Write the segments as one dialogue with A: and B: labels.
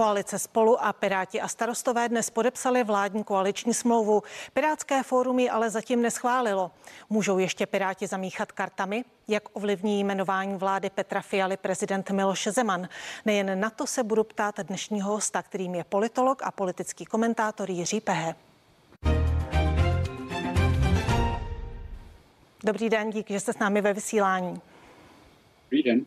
A: Koalice spolu a Piráti a starostové dnes podepsali vládní koaliční smlouvu. Pirátské fórum ji ale zatím neschválilo. Můžou ještě Piráti zamíchat kartami? Jak ovlivní jmenování vlády Petra Fialy prezident Miloš Zeman? Nejen na to se budu ptát dnešního hosta, kterým je politolog a politický komentátor Jiří Pehe. Dobrý den, díky, že jste s námi ve vysílání.
B: Dobrý den.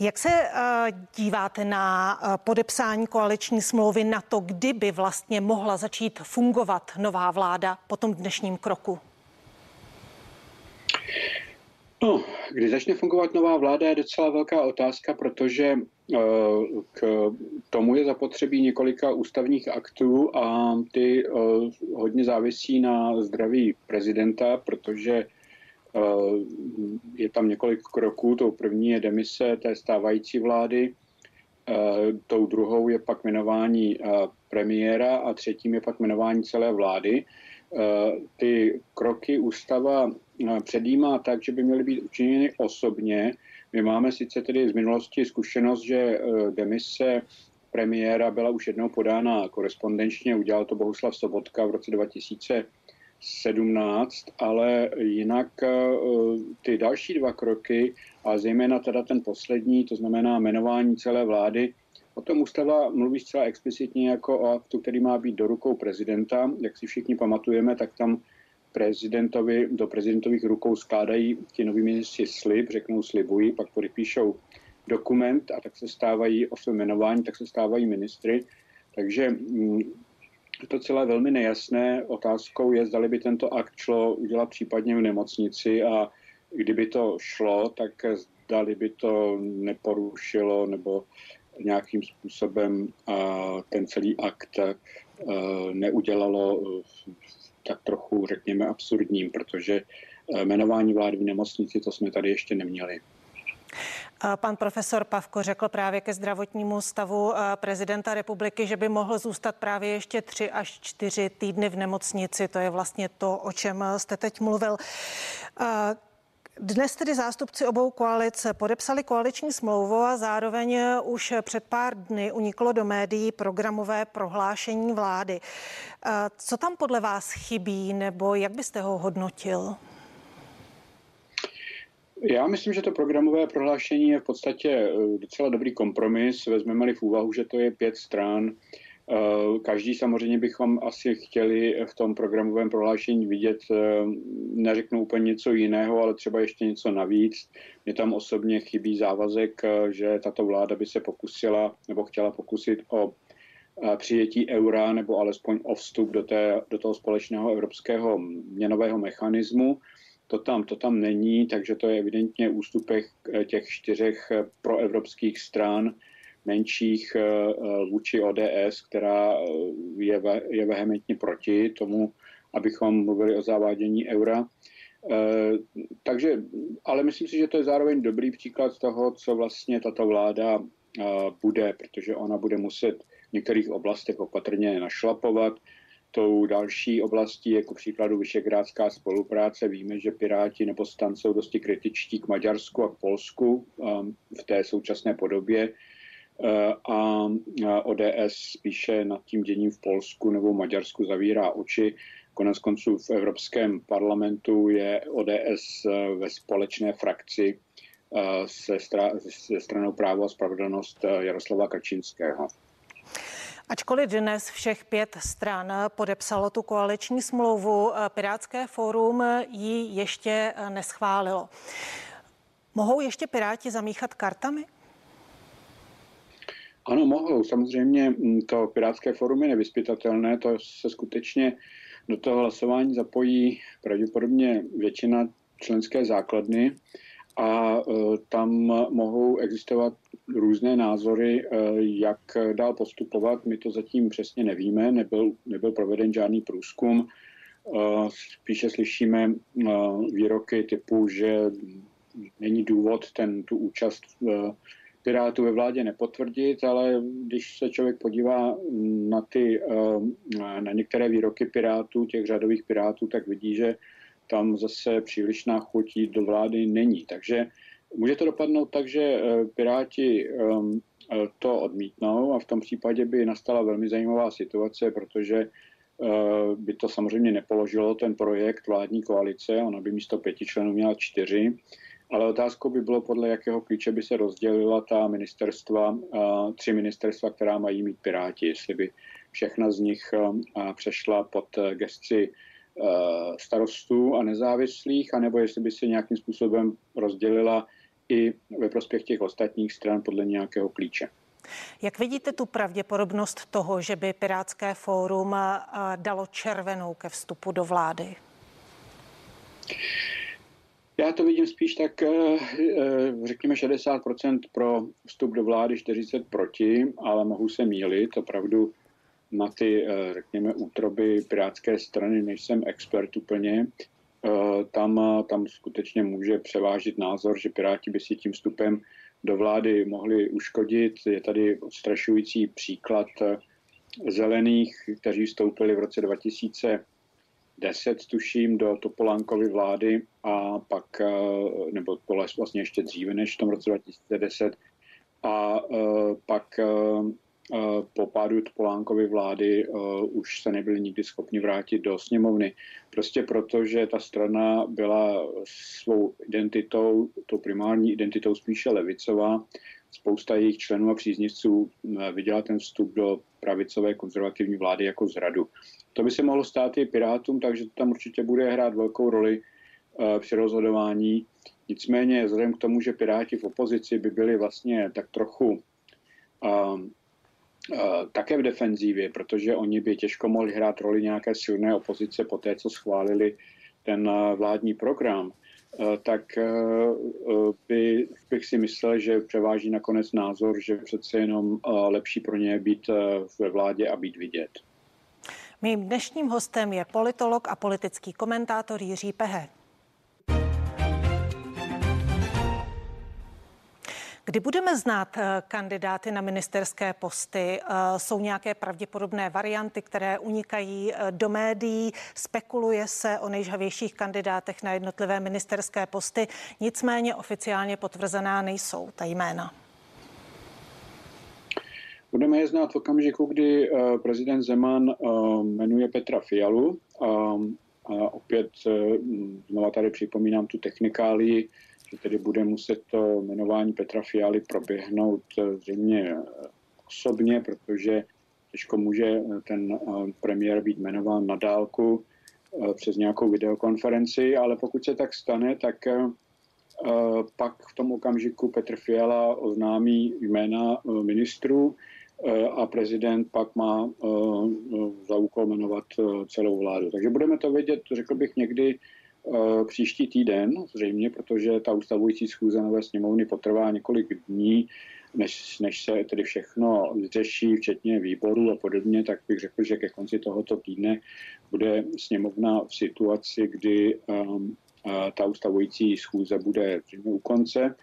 A: Jak se uh, díváte na uh, podepsání koaliční smlouvy na to, kdyby vlastně mohla začít fungovat nová vláda po tom dnešním kroku?
B: No, kdy začne fungovat nová vláda je docela velká otázka, protože uh, k tomu je zapotřebí několika ústavních aktů a ty hodně závisí na zdraví prezidenta, protože Eh, je tam několik kroků. Tou první je demise té stávající vlády, eh, tou druhou je pak jmenování eh, premiéra a třetím je pak jmenování celé vlády. Ty kroky ústava předjímá tak, že by měly být učiněny osobně. My máme sice tedy z minulosti zkušenost, že demise premiéra byla už jednou podána korespondenčně, udělal to Bohuslav Sobotka v roce 2000 17, ale jinak eh, ty další dva kroky, a zejména teda ten poslední, to znamená jmenování celé vlády, o tom ústava mluví zcela explicitně jako o aktu, který má být do rukou prezidenta. Jak si všichni pamatujeme, tak tam prezidentovi, do prezidentových rukou skládají ti noví ministři slib, řeknou slibují, pak podepíšou dokument a tak se stávají o svém jmenování, tak se stávají ministry. Takže mm, to celé velmi nejasné. Otázkou je, zda by tento akt šlo udělat případně v nemocnici a kdyby to šlo, tak zdali by to neporušilo nebo nějakým způsobem ten celý akt neudělalo tak trochu, řekněme, absurdním, protože jmenování vlády v nemocnici, to jsme tady ještě neměli.
A: Pan profesor Pavko řekl právě ke zdravotnímu stavu eh, prezidenta republiky, že by mohl zůstat právě ještě tři až čtyři týdny v nemocnici. To je vlastně to, o čem jste teď mluvil. Eh, dnes tedy zástupci obou koalic podepsali koaliční smlouvu a zároveň už před pár dny uniklo do médií programové prohlášení vlády. Eh, co tam podle vás chybí nebo jak byste ho hodnotil?
B: Já myslím, že to programové prohlášení je v podstatě eh, docela dobrý kompromis. Vezmeme-li v úvahu, že to je pět stran. Eh, každý samozřejmě bychom asi chtěli v tom programovém prohlášení vidět, eh, neřeknu úplně něco jiného, ale třeba ještě něco navíc. Mně tam osobně chybí závazek, že tato vláda by se pokusila nebo chtěla pokusit o přijetí eura nebo alespoň o vstup do, té, do toho společného evropského měnového mechanismu. To tam, to tam není, takže to je evidentně ústupek eh, těch čtyřech eh, proevropských stran menších eh, vůči ODS, která je, je vehementně proti tomu, abychom mluvili o zavádění eura. Takže, ale myslím si, že to je zároveň dobrý příklad toho, co vlastně tato vláda bude, protože ona bude muset v některých oblastech opatrně našlapovat, Tou další oblastí, jako příkladu Vyšegrádská spolupráce, víme, že Piráti nebo stan jsou dosti kritičtí k Maďarsku a k Polsku um, v té současné podobě uh, a ODS spíše nad tím děním v Polsku nebo Maďarsku zavírá oči. Konec konců v Evropském parlamentu je ODS uh, ve společné frakci uh, se, stra- se stranou právo a spravedlnost Jaroslava Kačinského.
A: Ačkoliv dnes všech pět stran podepsalo tu koaliční smlouvu, Pirátské fórum ji ještě neschválilo. Mohou ještě Piráti zamíchat kartami?
B: Ano, mohou. Samozřejmě to Pirátské fórum je nevyspytatelné, to se skutečně do toho hlasování zapojí pravděpodobně většina členské základny a e, tam mohou existovat různé názory, e, jak dál postupovat. My to zatím přesně nevíme, nebyl, nebyl proveden žádný průzkum. E, spíše slyšíme výroky typu, že není důvod ten, tu účast Pirátů ve vládě nepotvrdit, ale když se člověk podívá na, ty, na některé výroky Pirátů, těch řadových Pirátů, tak vidí, že tam zase přílišná chutí do vlády není. Takže může to dopadnout tak, že eh, Piráti ehm, to odmítnou a v tom případě by nastala velmi zajímavá situace, protože by to samozřejmě nepoložilo ten projekt vládní koalice, ona by místo pěti členů měla čtyři, ale otázkou by bylo, podle jakého klíče by se rozdělila ta ministerstva, tři ministerstva, která mají mít Piráti, jestli by všechna z nich přešla pod gesci starostů a nezávislých, anebo jestli by se nějakým způsobem rozdělila i ve prospěch těch ostatních stran podle nějakého klíče.
A: Jak vidíte tu pravděpodobnost toho, že by Pirátské fórum dalo červenou ke vstupu do vlády?
B: Já to vidím spíš tak, eh, eh, řekněme 60% pro vstup do vlády, 40% proti, ale mohu se mílit. Opravdu na ty, eh, řekněme, útroby pirátské strany nejsem expert úplně. Tam, tam skutečně může převážit názor, že Piráti by si tím vstupem do vlády mohli uškodit. Je tady odstrašující příklad zelených, kteří vstoupili v roce 2000 10, tuším, do Topolánkovy vlády a pak, eh, nebo to vlastně ještě dříve než v tom roce 2010, a eh, pak eh, po pádu Topolánkovy vlády už se nebyli nikdy schopni vrátit do sněmovny. Prostě proto, že ta strana byla svou identitou, tou primární identitou spíše levicová, spousta jejich členů a příznivců viděla ten vstup do pravicové konzervativní vlády jako zradu. To by se mohlo stát i Pirátům, takže to tam určitě bude hrát velkou roli při rozhodování. Nicméně, vzhledem k tomu, že Piráti v opozici by byli vlastně tak trochu také v defenzívě, protože oni by těžko mohli hrát roli nějaké silné opozice po té, co schválili ten vládní program, tak by, bych si myslel, že převáží nakonec názor, že přece jenom lepší pro ně být ve vládě a být vidět.
A: Mým dnešním hostem je politolog a politický komentátor Jiří Pehe. Kdy budeme znát eh, kandidáty na ministerské posty? Eh, jsou nějaké pravděpodobné varianty, které unikají eh, do médií? Spekuluje se o nejžhavějších kandidátech na jednotlivé ministerské posty, nicméně oficiálně potvrzená nejsou ta jména.
B: Budeme je znát v okamžiku, kdy prezident Zeman jmenuje Petra Fialu. A opět znova tady připomínám tu technikálii, že tedy bude muset to jmenování Petra Fialy proběhnout zřejmě osobně, protože těžko může ten premiér být jmenován na dálku přes nějakou videokonferenci, ale pokud se tak stane, tak pak v tom okamžiku Petr Fiala oznámí jména ministrů Eh, a prezident pak má eh, za úkol jmenovat eh, celou vládu. Takže budeme to vědět, řekl bych, někdy příští týden, zřejmě, protože ta ustavující schůze nové sněmovny potrvá několik dní, než, než se tedy všechno řeší, včetně výborů a podobně, tak bych řekl, že ke konci tohoto týdne bude sněmovna v situaci, kdy um, ta ustavující schůze bude zřejmě u konce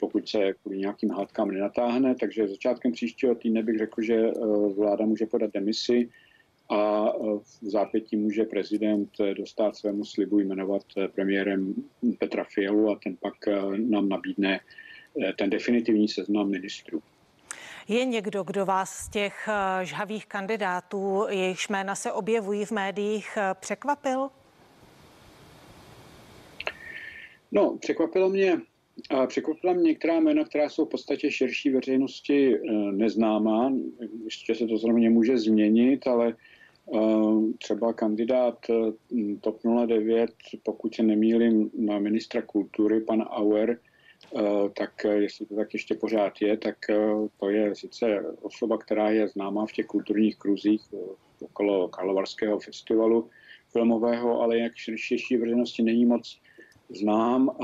B: pokud se kvůli nějakým hádkám nenatáhne. Takže začátkem příštího týdne bych řekl, že eh, vláda může podat demisi a eh, v zápětí může prezident eh, dostat svému slibu jmenovat premiérem Petra Fialu a ten pak nám nabídne ten definitivní seznam ministrů.
A: Je někdo, kdo vás z těch žhavých kandidátů, jejichž jména se objevují v médiích, překvapil?
B: No, překvapilo mě a překvapila mě některá jména, která jsou v podstatě širší veřejnosti neznámá. Ještě se to zrovna může změnit, ale třeba kandidát eh, TOP 09, pokud se nemýlím, na ministra kultury, pan Auer, tak jestli to tak ještě pořád je, tak to je sice osoba, která je známá v těch kulturních kruzích okolo Karlovarského festivalu filmového, ale jak širší veřejnosti není moc znám.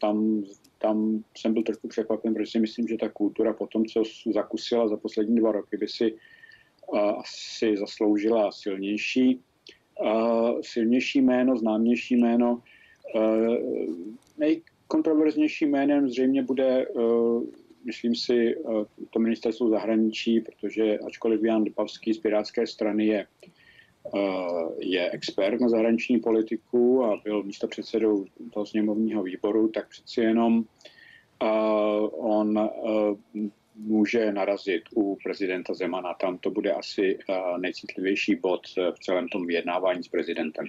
B: Tam tam jsem byl trochu překvapen, protože si myslím, že ta kultura po tom, co zakusila za poslední dva roky, by si asi zasloužila silnější, silnější jméno, známější jméno. Nejkontroverznější jménem zřejmě bude, myslím si, to ministerstvo zahraničí, protože ačkoliv Jan Lipavský z Pirátské strany je je expert na zahraniční politiku a byl místo předsedou toho sněmovního výboru, tak přeci jenom on může narazit u prezidenta Zemana. Tam to bude asi nejcitlivější bod v celém tom vyjednávání s prezidentem.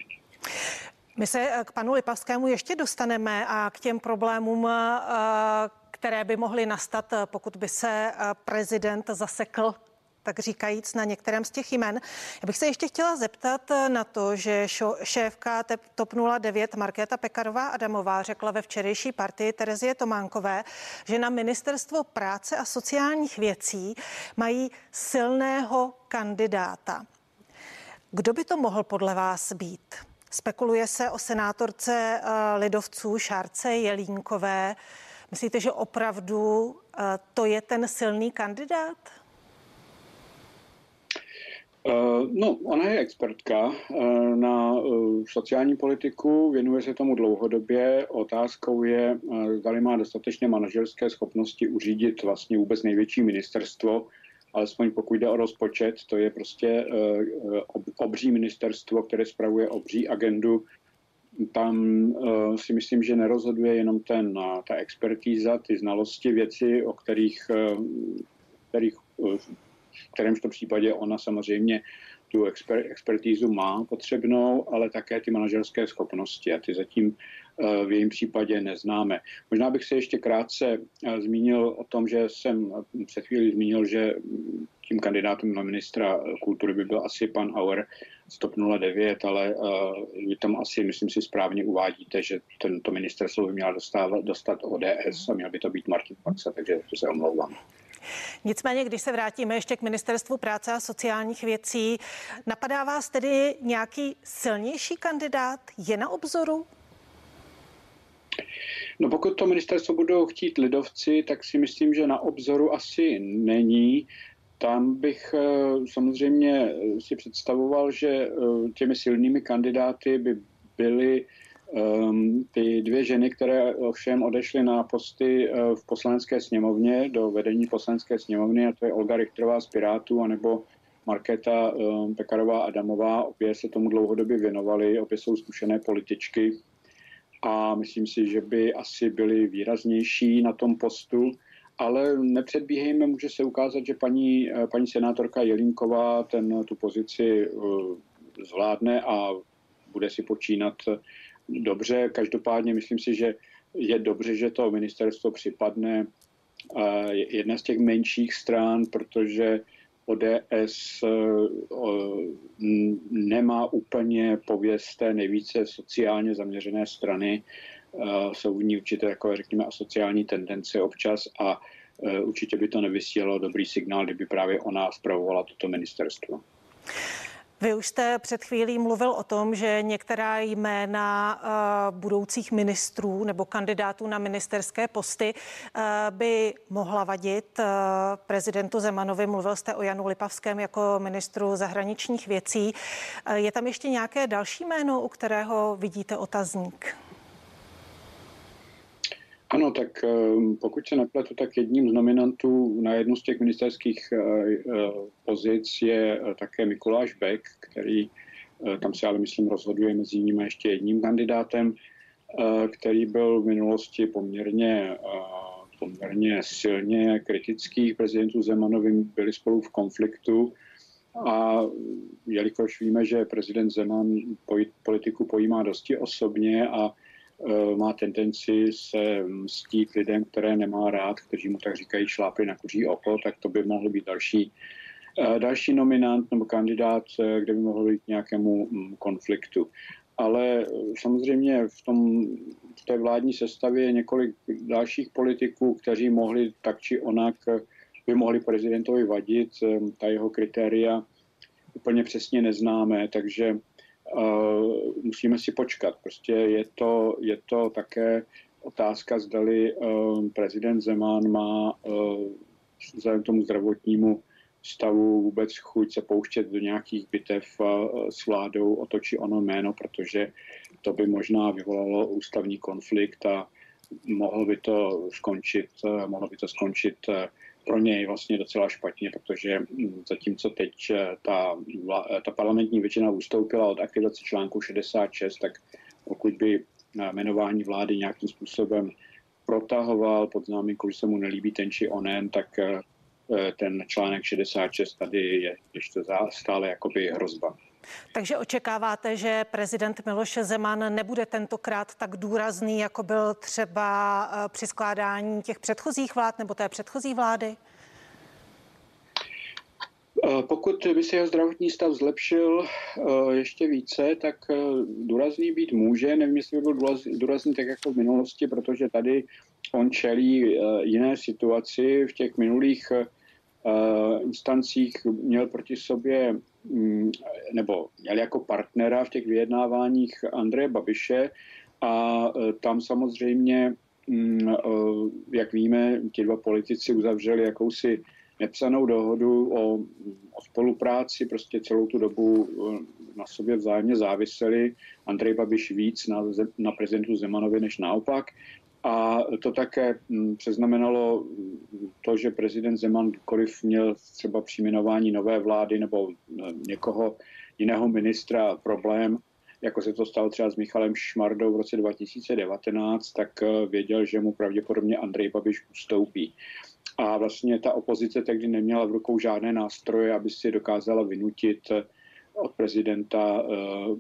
A: My se k panu Lipavskému ještě dostaneme a k těm problémům, které by mohly nastat, pokud by se prezident zasekl tak říkajíc, na některém z těch jmen. Já bych se ještě chtěla zeptat na to, že šéfka TOP 09 Markéta Pekarová Adamová řekla ve včerejší partii Terezie Tománkové, že na ministerstvo práce a sociálních věcí mají silného kandidáta. Kdo by to mohl podle vás být? Spekuluje se o senátorce eh, lidovců Šárce Jelínkové. Myslíte, že opravdu eh, to je ten silný kandidát?
B: Eh, no, ona je expertka eh, na eh, sociální politiku, věnuje se tomu dlouhodobě. Otázkou je, zda má dostatečně manažerské schopnosti uřídit vlastně vůbec největší ministerstvo, alespoň pokud jde o rozpočet, to je prostě obří ministerstvo, které spravuje obří agendu. Tam si myslím, že nerozhoduje jenom ten, ta expertíza, ty znalosti věci, o kterých, kterých v kterémž to případě ona samozřejmě tu exper, expertízu má potřebnou, ale také ty manažerské schopnosti a ty zatím eh, v jejím případě neznáme. Možná bych se ještě krátce eh, zmínil o tom, že jsem před chvíli zmínil, že tím kandidátem na ministra kultury by byl asi pan Auer z TOP 09, ale vy tam asi, myslím si, správně uvádíte, že tento ministerstvo by měla dostávat, dostat ODS a měl by to být Martin Paxa, takže se omlouvám.
A: Nicméně, když se vrátíme ještě k ministerstvu práce a sociálních věcí, napadá vás tedy nějaký silnější kandidát? Je na obzoru?
B: No pokud to ministerstvo budou chtít lidovci, tak si myslím, že na obzoru asi není. Tam bych eh, samozřejmě si představoval, že eh, těmi silnými kandidáty by byly ty dvě ženy, které ovšem odešly na posty uh, v poslanecké sněmovně, do vedení poslanecké sněmovny, a to je Olga Richterová z Pirátů, anebo Markéta um, Pekarová Adamová, obě se tomu dlouhodobě věnovaly, obě jsou zkušené političky a myslím si, že by asi byly výraznější na tom postu, ale nepředbíhejme, může se ukázat, že paní, uh, paní senátorka Jelínková ten, tu pozici uh, zvládne a bude si počínat dobře. Každopádně myslím si, že je dobře, že to ministerstvo připadne jedna z těch menších stran, protože ODS e, nemá úplně pověst té nejvíce sociálně zaměřené strany. Jsou v ní určité takové, řekněme, asociální tendence občas a určitě by to nevysílalo dobrý signál, kdyby právě ona zpravovala toto ministerstvo.
A: Vy už jste před chvílí mluvil o tom, že některá jména uh, budoucích ministrů nebo kandidátů na ministerské posty uh, by mohla vadit uh, prezidentu Zemanovi. Mluvil jste o Janu Lipavském jako ministru zahraničních věcí. Je tam ještě nějaké další jméno, u kterého vidíte otazník?
B: Ano, tak ehm, pokud se nepletu, tak jedním z nominantů na jednu z těch ministerských eh, eh, pozic je eh, také Mikuláš Beck, který tam se ale myslím rozhoduje mezi nimi ještě jedním kandidátem, který byl v minulosti poměrně, poměrně silně kritický prezidentů Zemanovým, byli spolu v konfliktu a jelikož víme, že prezident Zeman politiku pojímá dosti osobně a má tendenci se mstít lidem, které nemá rád, kteří mu tak říkají šlápy na kuří oko, tak to by mohl být další, eh, další nominant nebo kandidát, eh, kde by mohl být nějakému mm, konfliktu. Ale samozřejmě v, tom, v té vládní sestavě je několik dalších politiků, kteří mohli tak či onak by mohli prezidentovi vadit. Ta jeho kritéria úplně přesně neznáme, takže musíme si počkat. Prostě je to, je to také otázka, zdali uh, prezident Zeman má uh, vzhledem tomu zdravotnímu stavu vůbec chuť se pouštět do nějakých bitev uh, s vládou o to či ono jméno, protože to by možná vyvolalo ústavní konflikt a mohlo by to skončit, mohlo by to skončit pro něj vlastně docela špatně, protože hm, zatímco teď eh, ta, eh, ta parlamentní většina ustoupila od aktivace článku 66, tak pokud by eh, jmenování vlády nějakým způsobem protahoval pod známínkou, že se mu nelíbí ten či onen, tak ten článek 66 tady je ještě stále jakoby hrozba.
A: Takže očekáváte, že prezident Miloše Zeman nebude tentokrát tak důrazný, jako byl třeba při skládání těch předchozích vlád nebo té předchozí vlády?
B: Pokud by se jeho zdravotní stav zlepšil ještě více, tak důrazný být může. Nevím, jestli by byl důrazný tak jako v minulosti, protože tady on čelí jiné situaci. V těch minulých instancích měl proti sobě mm, nebo měl jako partnera v těch vyjednáváních Andreje Babiše a tam samozřejmě, mm, jak víme, ti dva politici uzavřeli jakousi nepsanou dohodu o, o spolupráci, prostě celou tu dobu eh, na sobě vzájemně záviseli. Andrej Babiš víc na, na prezidentu Zemanovi než naopak. A to také hm, přeznamenalo to, že prezident Zeman, kdykoliv měl třeba při jmenování nové vlády nebo eh, někoho jiného ministra problém, jako se to stalo třeba s Michalem Šmardou v roce 2019, tak eh, věděl, že mu pravděpodobně Andrej Babiš ustoupí. A vlastně ta opozice tehdy neměla v rukou žádné nástroje, aby si dokázala vynutit eh, od prezidenta eh,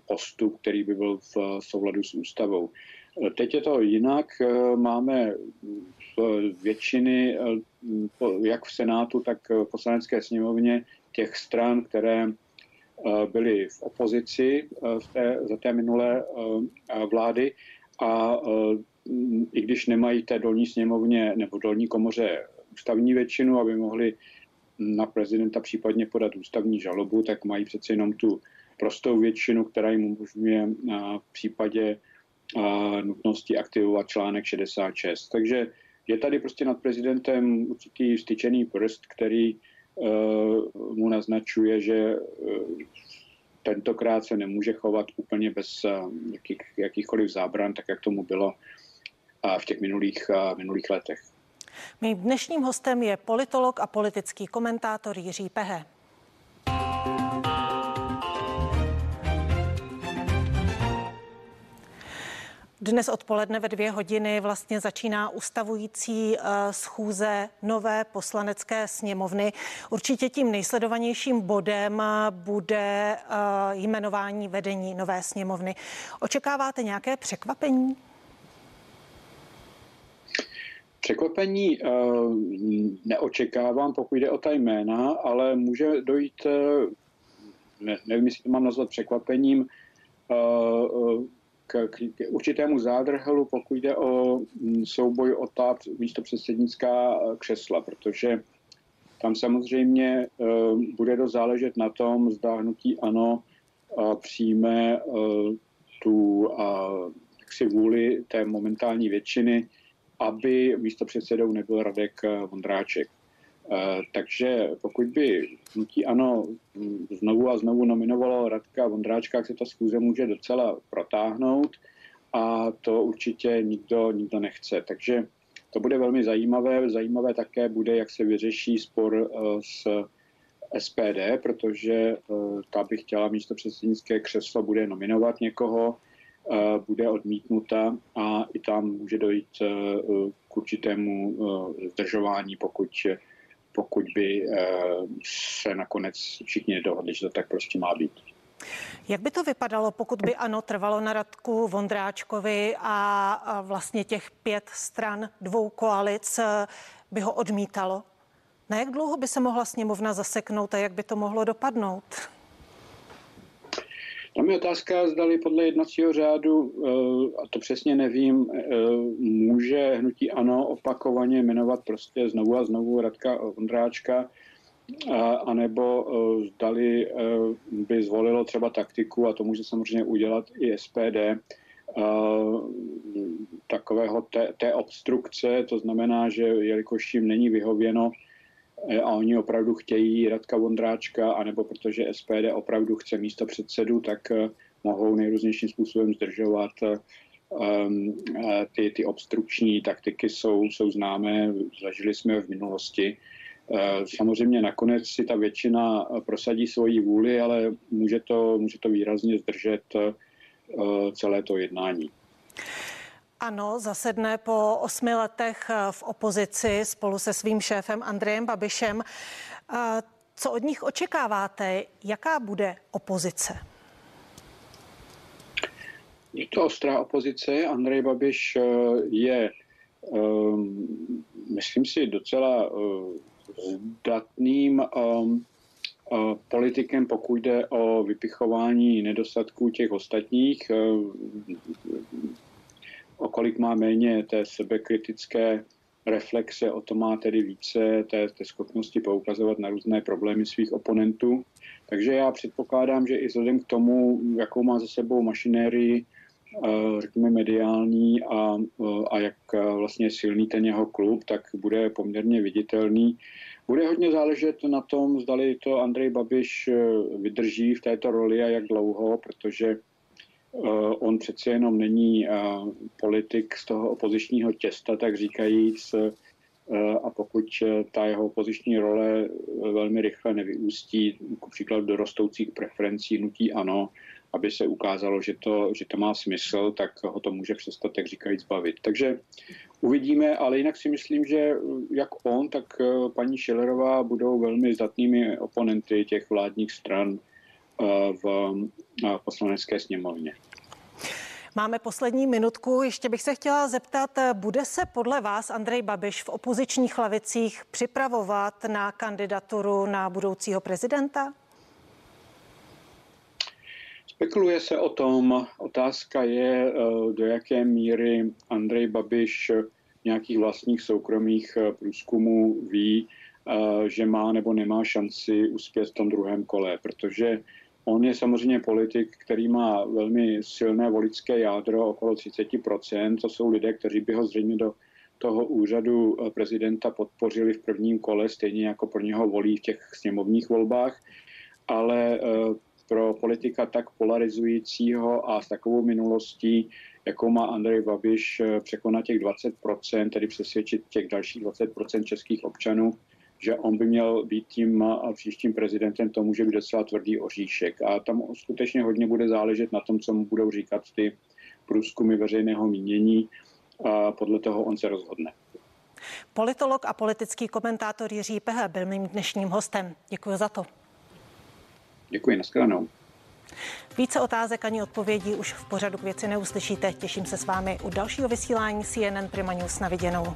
B: postup, který by byl v souladu s ústavou. Eh, teď je to jinak. Máme většiny, jak v Senátu, tak v poslanecké sněmovně, těch stran, které byly v opozici v té, za té minulé vlády a i když nemají té dolní sněmovně nebo dolní komoře ústavní většinu, aby mohli na prezidenta případně podat ústavní žalobu, tak mají přece jenom tu prostou většinu, která jim umožňuje v případě nutnosti aktivovat článek 66. Takže je tady prostě nad prezidentem určitý styčený prst, který e, mu naznačuje, že e, tentokrát se nemůže chovat úplně bez jakých, jakýchkoliv zábran, tak jak tomu bylo v těch minulých, minulých letech.
A: Mým dnešním hostem je politolog a politický komentátor Jiří Pehe. Dnes odpoledne ve dvě hodiny vlastně začíná ustavující eh, schůze nové poslanecké sněmovny. Určitě tím nejsledovanějším bodem eh, bude eh, jmenování vedení nové sněmovny. Očekáváte nějaké překvapení?
B: Překvapení neočekávám, pokud jde o ta jména, ale může dojít, ne, nevím, jestli to mám nazvat překvapením, k, k, k určitému zádrhelu, pokud jde o mm, souboj o ta místo předsednická křesla, protože tam samozřejmě uh, bude to záležet na tom, zda hnutí ano uh, přijme tu jaksi vůli té momentální většiny, aby místo předsedou nebyl Radek eh, Vondráček. Eh, takže pokud by hnutí ano hm, znovu a znovu nominovalo Radka Vondráčka, tak se ta schůze může docela protáhnout a to určitě nikdo, nikdo nechce. Takže to bude velmi zajímavé. Zajímavé také bude, jak se vyřeší spor eh, s SPD, protože ta by chtěla místo předsednické křeslo, bude nominovat někoho, Eh, bude odmítnuta a i tam může dojít eh, k určitému eh, zdržování, pokud, pokud by se nakonec všichni dohodli, že to tak prostě má být.
A: Jak by to vypadalo, pokud by ano trvalo na Radku Vondráčkovi a vlastně těch pět stran dvou koalic by ho odmítalo? Na jak dlouho by se mohla sněmovna zaseknout a jak by to mohlo dopadnout?
B: Tam je otázka, zdali podle jednacího řádu, eh, a to přesně nevím, eh, může hnutí ANO opakovaně jmenovat prostě znovu a znovu Radka Vondráčka, anebo eh, zdali by zvolilo třeba taktiku, a to může samozřejmě udělat i SPD, takového té, té obstrukce, to znamená, že jelikož jim není vyhověno a oni opravdu chtějí Radka Vondráčka, anebo protože SPD opravdu chce místo předsedu, tak eh, mohou nejrůznějším způsobem zdržovat. Um, ty, ty obstrukční taktiky jsou, jsou známé, zažili jsme je v minulosti. Samozřejmě nakonec si ta většina prosadí svoji vůli, ale může to, může to výrazně zdržet celé to jednání.
A: Ano, zasedne po osmi letech v opozici spolu se svým šéfem Andrejem Babišem. Co od nich očekáváte? Jaká bude opozice?
B: Je to ostrá opozice. Andrej Babiš eh, je, ehm, myslím si, docela eh, zdatným ehm, eh, politikem, pokud jde o vypichování nedostatků těch ostatních, o kolik má méně té sebekritické reflexe, o to má tedy více té, té schopnosti poukazovat na různé problémy svých oponentů. Takže já předpokládám, že i vzhledem k tomu, jakou má za sebou mašinérii, eh, řekněme mediální a, eh, a jak eh, vlastně silný ten jeho klub, tak bude poměrně viditelný. Bude hodně záležet na tom, zdali to Andrej Babiš vydrží v této roli a jak dlouho, protože on přece jenom není eh, politik z toho opozičního těsta, tak říkajíc, eh, a pokud ta jeho opoziční role velmi rychle nevyústí, příklad do rostoucích preferencí nutí ano, aby se ukázalo, že to, že to má smysl, tak ho to může přestat, tak říkajíc, bavit. Takže uvidíme, ale jinak si myslím, že jak on, tak paní Šilerová budou velmi zdatnými oponenty těch vládních stran v poslanecké sněmovně.
A: Máme poslední minutku. Ještě bych se chtěla zeptat, bude se podle vás Andrej Babiš v opozičních lavicích připravovat na kandidaturu na budoucího prezidenta?
B: Spekuluje se o tom. Otázka je, eh, do jaké míry Andrej Babiš nějakých vlastních soukromých eh, průzkumů ví, eh, že má nebo nemá šanci uspět v tom druhém kole, protože On je samozřejmě politik, který má velmi silné voličské jádro, okolo 30%. To jsou lidé, kteří by ho zřejmě do toho úřadu eh, prezidenta podpořili v prvním kole, stejně jako pro něho volí v těch sněmovních volbách. Ale eh, pro politika tak polarizujícího a s takovou minulostí, jakou má Andrej Babiš, eh, překonat těch 20%, tedy přesvědčit těch dalších 20% českých občanů, že on by měl být tím příštím prezidentem, to může být docela tvrdý oříšek. A tam skutečně hodně bude záležet na tom, co mu budou říkat ty průzkumy veřejného mínění. A podle toho on se rozhodne.
A: Politolog a politický komentátor Jiří Pehe byl mým dnešním hostem. Děkuji za to.
B: Děkuji, nashledanou.
A: Více otázek ani odpovědí už v pořadu k věci neuslyšíte. Těším se s vámi u dalšího vysílání CNN Prima News na viděnou.